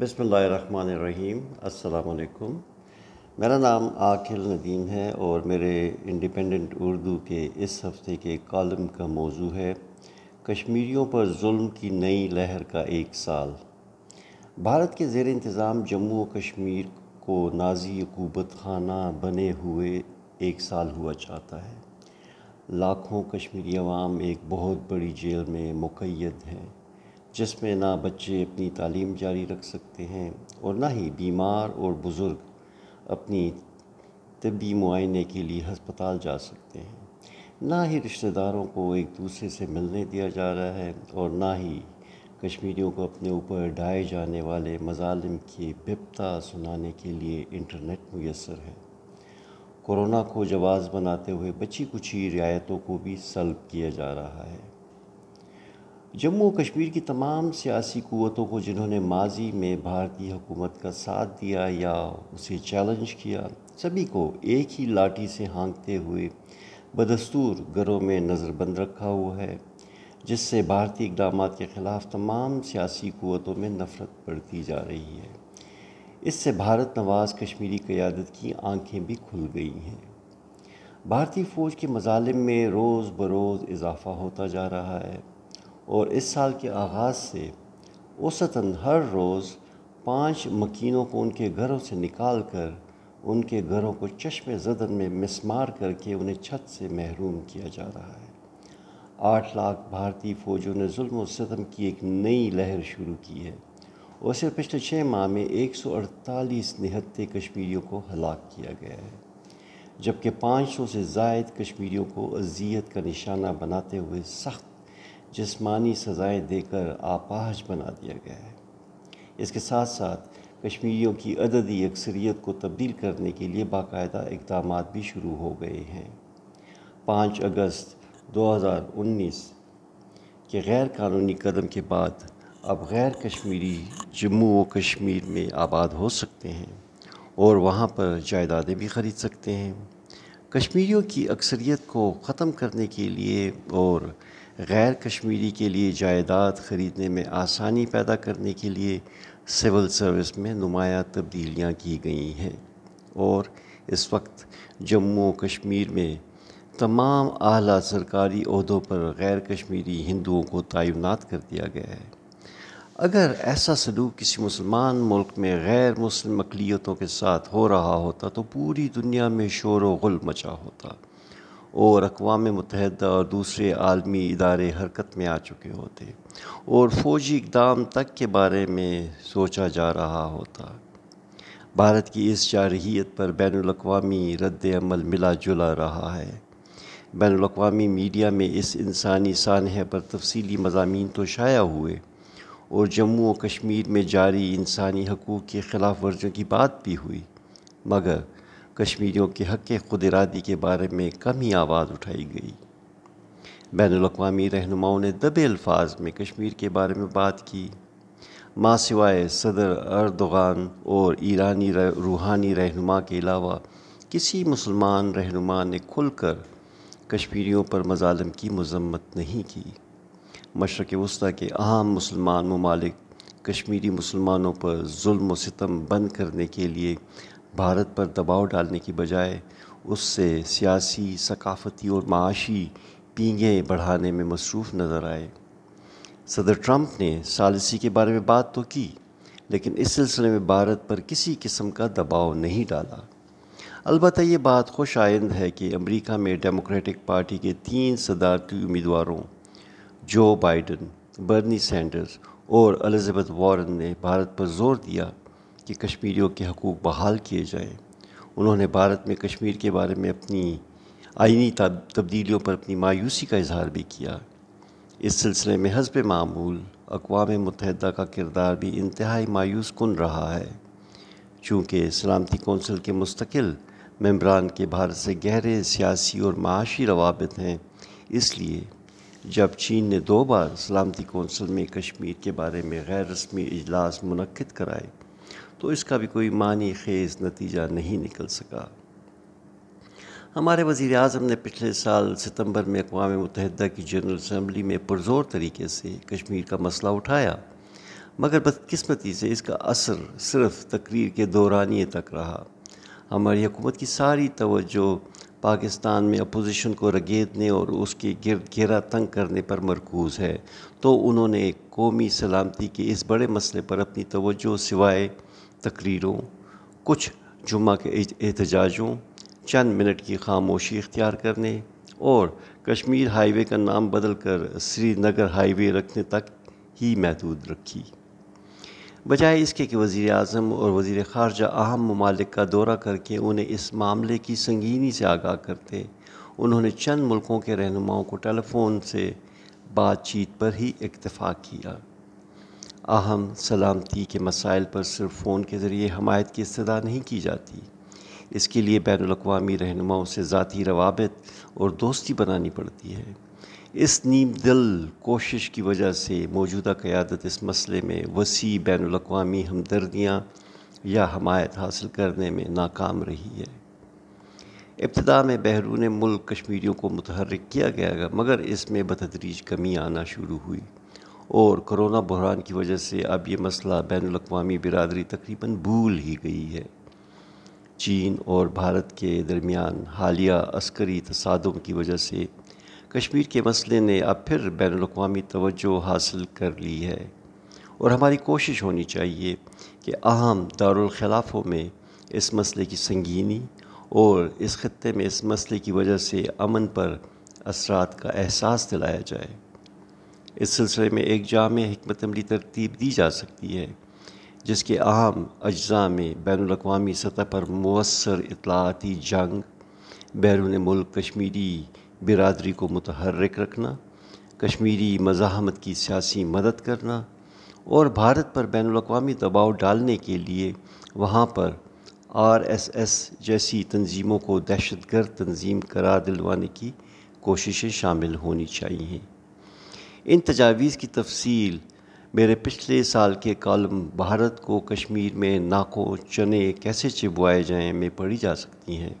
بسم اللہ الرحمن الرحیم، السلام علیکم۔ میرا نام عاقل ندیم ہے اور میرے انڈیپینڈنٹ اردو کے اس ہفتے کے کالم کا موضوع ہے، کشمیریوں پر ظلم کی نئی لہر کا ایک سال۔ بھارت کے زیر انتظام جموں و کشمیر کو نازی عقوبت خانہ بنے ہوئے ایک سال ہوا چاہتا ہے۔ لاکھوں کشمیری عوام ایک بہت بڑی جیل میں مقید ہیں۔ جس میں نہ بچے اپنی تعلیم جاری رکھ سکتے ہیں اور نہ ہی بیمار اور بزرگ اپنی طبی معائنے کے لیے ہسپتال جا سکتے ہیں۔ نہ ہی رشتہ داروں کو ایک دوسرے سے ملنے دیا جا رہا ہے اور نہ ہی کشمیریوں کو اپنے اوپر ڈھائے جانے والے مظالم کی بپتا سنانے کے لیے انٹرنیٹ میسر ہے۔ کورونا کو جواز بناتے ہوئے بچی کچھی رعایتوں کو بھی سلب کیا جا رہا ہے۔ جموں و کشمیر کی تمام سیاسی قوتوں کو جنہوں نے ماضی میں بھارتی حکومت کا ساتھ دیا یا اسے چیلنج کیا، سبھی کو ایک ہی لاٹھی سے ہانکتے ہوئے بدستور گھروں میں نظر بند رکھا ہوا ہے، جس سے بھارتی اقدامات کے خلاف تمام سیاسی قوتوں میں نفرت بڑھتی جا رہی ہے۔ اس سے بھارت نواز کشمیری قیادت کی آنکھیں بھی کھل گئی ہیں۔ بھارتی فوج کے مظالم میں روز بروز اضافہ ہوتا جا رہا ہے۔ اور اس سال کے آغاز سے اوسطاً ہر روز پانچ مکینوں کو ان کے گھروں سے نکال کر ان کے گھروں کو چشم زدن میں مسمار کر کے انہیں چھت سے محروم کیا جا رہا ہے۔ آٹھ لاکھ بھارتی فوجوں نے ظلم و ستم کی ایک نئی لہر شروع کی ہے اور صرف پچھلے چھ ماہ میں ایک سو اڑتالیس نہتے کشمیریوں کو ہلاک کیا گیا ہے، جبکہ پانچ سو سے زائد کشمیریوں کو اذیت کا نشانہ بناتے ہوئے سخت جسمانی سزائیں دے کر آپاہج بنا دیا گیا ہے۔ اس کے ساتھ ساتھ کشمیریوں کی عددی اکثریت کو تبدیل کرنے کے لیے باقاعدہ اقدامات بھی شروع ہو گئے ہیں۔ پانچ اگست دو ہزار انیس کے غیر قانونی قدم کے بعد اب غیر کشمیری جموں و کشمیر میں آباد ہو سکتے ہیں اور وہاں پر جائیدادیں بھی خرید سکتے ہیں۔ کشمیریوں کی اکثریت کو ختم کرنے کے لیے اور غیر کشمیری کے لیے جائیداد خریدنے میں آسانی پیدا کرنے کے لیے سول سروس میں نمایاں تبدیلیاں کی گئی ہیں۔ اور اس وقت جموں و کشمیر میں تمام اعلیٰ سرکاری عہدوں پر غیر کشمیری ہندوؤں کو تعینات کر دیا گیا ہے۔ اگر ایسا سلوک کسی مسلمان ملک میں غیر مسلم اقلیتوں کے ساتھ ہو رہا ہوتا تو پوری دنیا میں شور و غل مچا ہوتا۔ اور اقوام متحدہ اور دوسرے عالمی ادارے حرکت میں آ چکے ہوتے اور فوجی اقدام تک کے بارے میں سوچا جا رہا ہوتا۔ بھارت کی اس جارحیت پر بین الاقوامی رد عمل ملا جلا رہا ہے۔ بین الاقوامی میڈیا میں اس انسانی سانحہ پر تفصیلی مضامین تو شائع ہوئے اور جموں و کشمیر میں جاری انسانی حقوق کی خلاف ورزیوں کی بات بھی ہوئی، مگر کشمیریوں کے حق خود ارادی کے بارے میں کم ہی آواز اٹھائی گئی۔ بین الاقوامی رہنماؤں نے دبے الفاظ میں کشمیر کے بارے میں بات کی۔ ماں سوائے صدر اردغان اور ایرانی روحانی رہنما کے علاوہ کسی مسلمان رہنما نے کھل کر کشمیریوں پر مظالم کی مذمت نہیں کی۔ مشرق وسطی کے اہم مسلمان ممالک کشمیری مسلمانوں پر ظلم و ستم بند کرنے کے لیے بھارت پر دباؤ ڈالنے کی بجائے اس سے سیاسی، ثقافتی اور معاشی پینگیں بڑھانے میں مصروف نظر آئے۔ صدر ٹرمپ نے سالسی کے بارے میں بات تو کی، لیکن اس سلسلے میں بھارت پر کسی قسم کا دباؤ نہیں ڈالا۔ البتہ یہ بات خوش آئند ہے کہ امریکہ میں ڈیموکریٹک پارٹی کے تین صدارتی امیدواروں، جو بائیڈن، برنی سینڈرز اور الزبتھ وارن نے بھارت پر زور دیا۔ کہ کشمیریوں کے حقوق بحال کیے جائیں۔ انہوں نے بھارت میں کشمیر کے بارے میں اپنی آئینی تبدیلیوں پر اپنی مایوسی کا اظہار بھی کیا۔ اس سلسلے میں حزب معمول، اقوام متحدہ کا کردار بھی انتہائی مایوس کن رہا ہے۔ چونکہ سلامتی کونسل کے مستقل ممبران کے بھارت سے گہرے سیاسی اور معاشی روابط ہیں۔ اس لیے جب چین نے دو بار سلامتی کونسل میں کشمیر کے بارے میں غیر رسمی اجلاس منعقد کرائے تو اس کا بھی کوئی معنی خیز نتیجہ نہیں نکل سکا۔ ہمارے وزیر اعظم نے پچھلے سال ستمبر میں اقوام متحدہ کی جنرل اسمبلی میں پرزور طریقے سے کشمیر کا مسئلہ اٹھایا، مگر بدقسمتی سے اس کا اثر صرف تقریر کے دورانیے تک رہا۔ ہماری حکومت کی ساری توجہ پاکستان میں اپوزیشن کو رگیدنے اور اس کے گرد گھیرا تنگ کرنے پر مرکوز ہے۔ تو انہوں نے قومی سلامتی کے اس بڑے مسئلے پر اپنی توجہ سوائے تقریروں، کچھ جمعہ کے احتجاجوں، چند منٹ کی خاموشی اختیار کرنے اور کشمیر ہائی وے کا نام بدل کر سری نگر ہائی وے رکھنے تک ہی محدود رکھی۔ بجائے اس کے کہ وزیر اعظم اور وزیر خارجہ اہم ممالک کا دورہ کر کے انہیں اس معاملے کی سنگینی سے آگاہ کرتے، انہوں نے چند ملکوں کے رہنماؤں کو ٹیلی فون سے بات چیت پر ہی اکتفا کیا۔ اہم سلامتی کے مسائل پر صرف فون کے ذریعے حمایت کی استدا نہیں کی جاتی۔ اس کے لیے بین الاقوامی رہنماؤں سے ذاتی روابط اور دوستی بنانی پڑتی ہے۔ اس نیم دل کوشش کی وجہ سے موجودہ قیادت اس مسئلے میں وسیع بین الاقوامی ہمدردیاں یا حمایت حاصل کرنے میں ناکام رہی ہے۔ ابتدا میں بیرون ملک کشمیریوں کو متحرک کیا گیا گا، مگر اس میں بتدریج کمی آنا شروع ہوئی۔ اور کرونا بحران کی وجہ سے اب یہ مسئلہ بین الاقوامی برادری تقریباً بھول ہی گئی ہے۔ چین اور بھارت کے درمیان حالیہ عسکری تصادم کی وجہ سے کشمیر کے مسئلے نے اب پھر بین الاقوامی توجہ حاصل کر لی ہے۔ اور ہماری کوشش ہونی چاہیے کہ اہم دارالخلافوں میں اس مسئلے کی سنگینی اور اس خطے میں اس مسئلے کی وجہ سے امن پر اثرات کا احساس دلایا جائے۔ اس سلسلے میں ایک جامع حکمت عملی ترتیب دی جا سکتی ہے، جس کے اہم اجزاء میں بین الاقوامی سطح پر مؤثر اطلاعاتی جنگ، بیرون ملک کشمیری برادری کو متحرک رکھنا، کشمیری مزاحمت کی سیاسی مدد کرنا اور بھارت پر بین الاقوامی دباؤ ڈالنے کے لیے وہاں پر آر ایس ایس جیسی تنظیموں کو دہشت گرد تنظیم قرار دلوانے کی کوششیں شامل ہونی چاہیے۔ ان تجاویز کی تفصیل میرے پچھلے سال کے کالم بھارت کو کشمیر میں ناکو چنے کیسے چبوائے جائیں میں پڑھی جا سکتی ہیں۔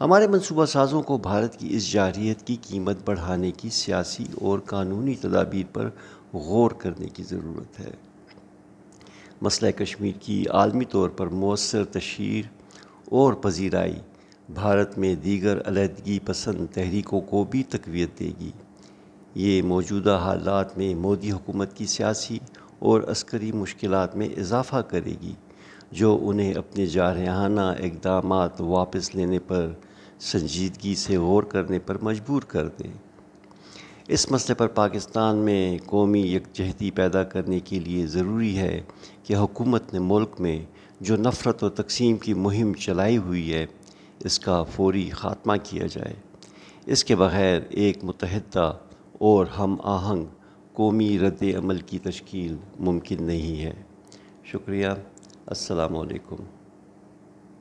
ہمارے منصوبہ سازوں کو بھارت کی اس جارحیت کی قیمت بڑھانے کی سیاسی اور قانونی تدابیر پر غور کرنے کی ضرورت ہے۔ مسئلہ کشمیر کی عالمی طور پر مؤثر تشہیر اور پذیرائی بھارت میں دیگر علیحدگی پسند تحریکوں کو بھی تقویت دے گی۔ یہ موجودہ حالات میں مودی حکومت کی سیاسی اور عسکری مشکلات میں اضافہ کرے گی، جو انہیں اپنے جارحانہ اقدامات واپس لینے پر سنجیدگی سے غور کرنے پر مجبور کر دیں۔ اس مسئلے پر پاکستان میں قومی یکجہتی پیدا کرنے کے لیے ضروری ہے کہ حکومت نے ملک میں جو نفرت و تقسیم کی مہم چلائی ہوئی ہے، اس کا فوری خاتمہ کیا جائے۔ اس کے بغیر ایک متحدہ اور ہم آہنگ قومی رد عمل کی تشکیل ممکن نہیں ہے۔ شکریہ۔ السلام علیکم۔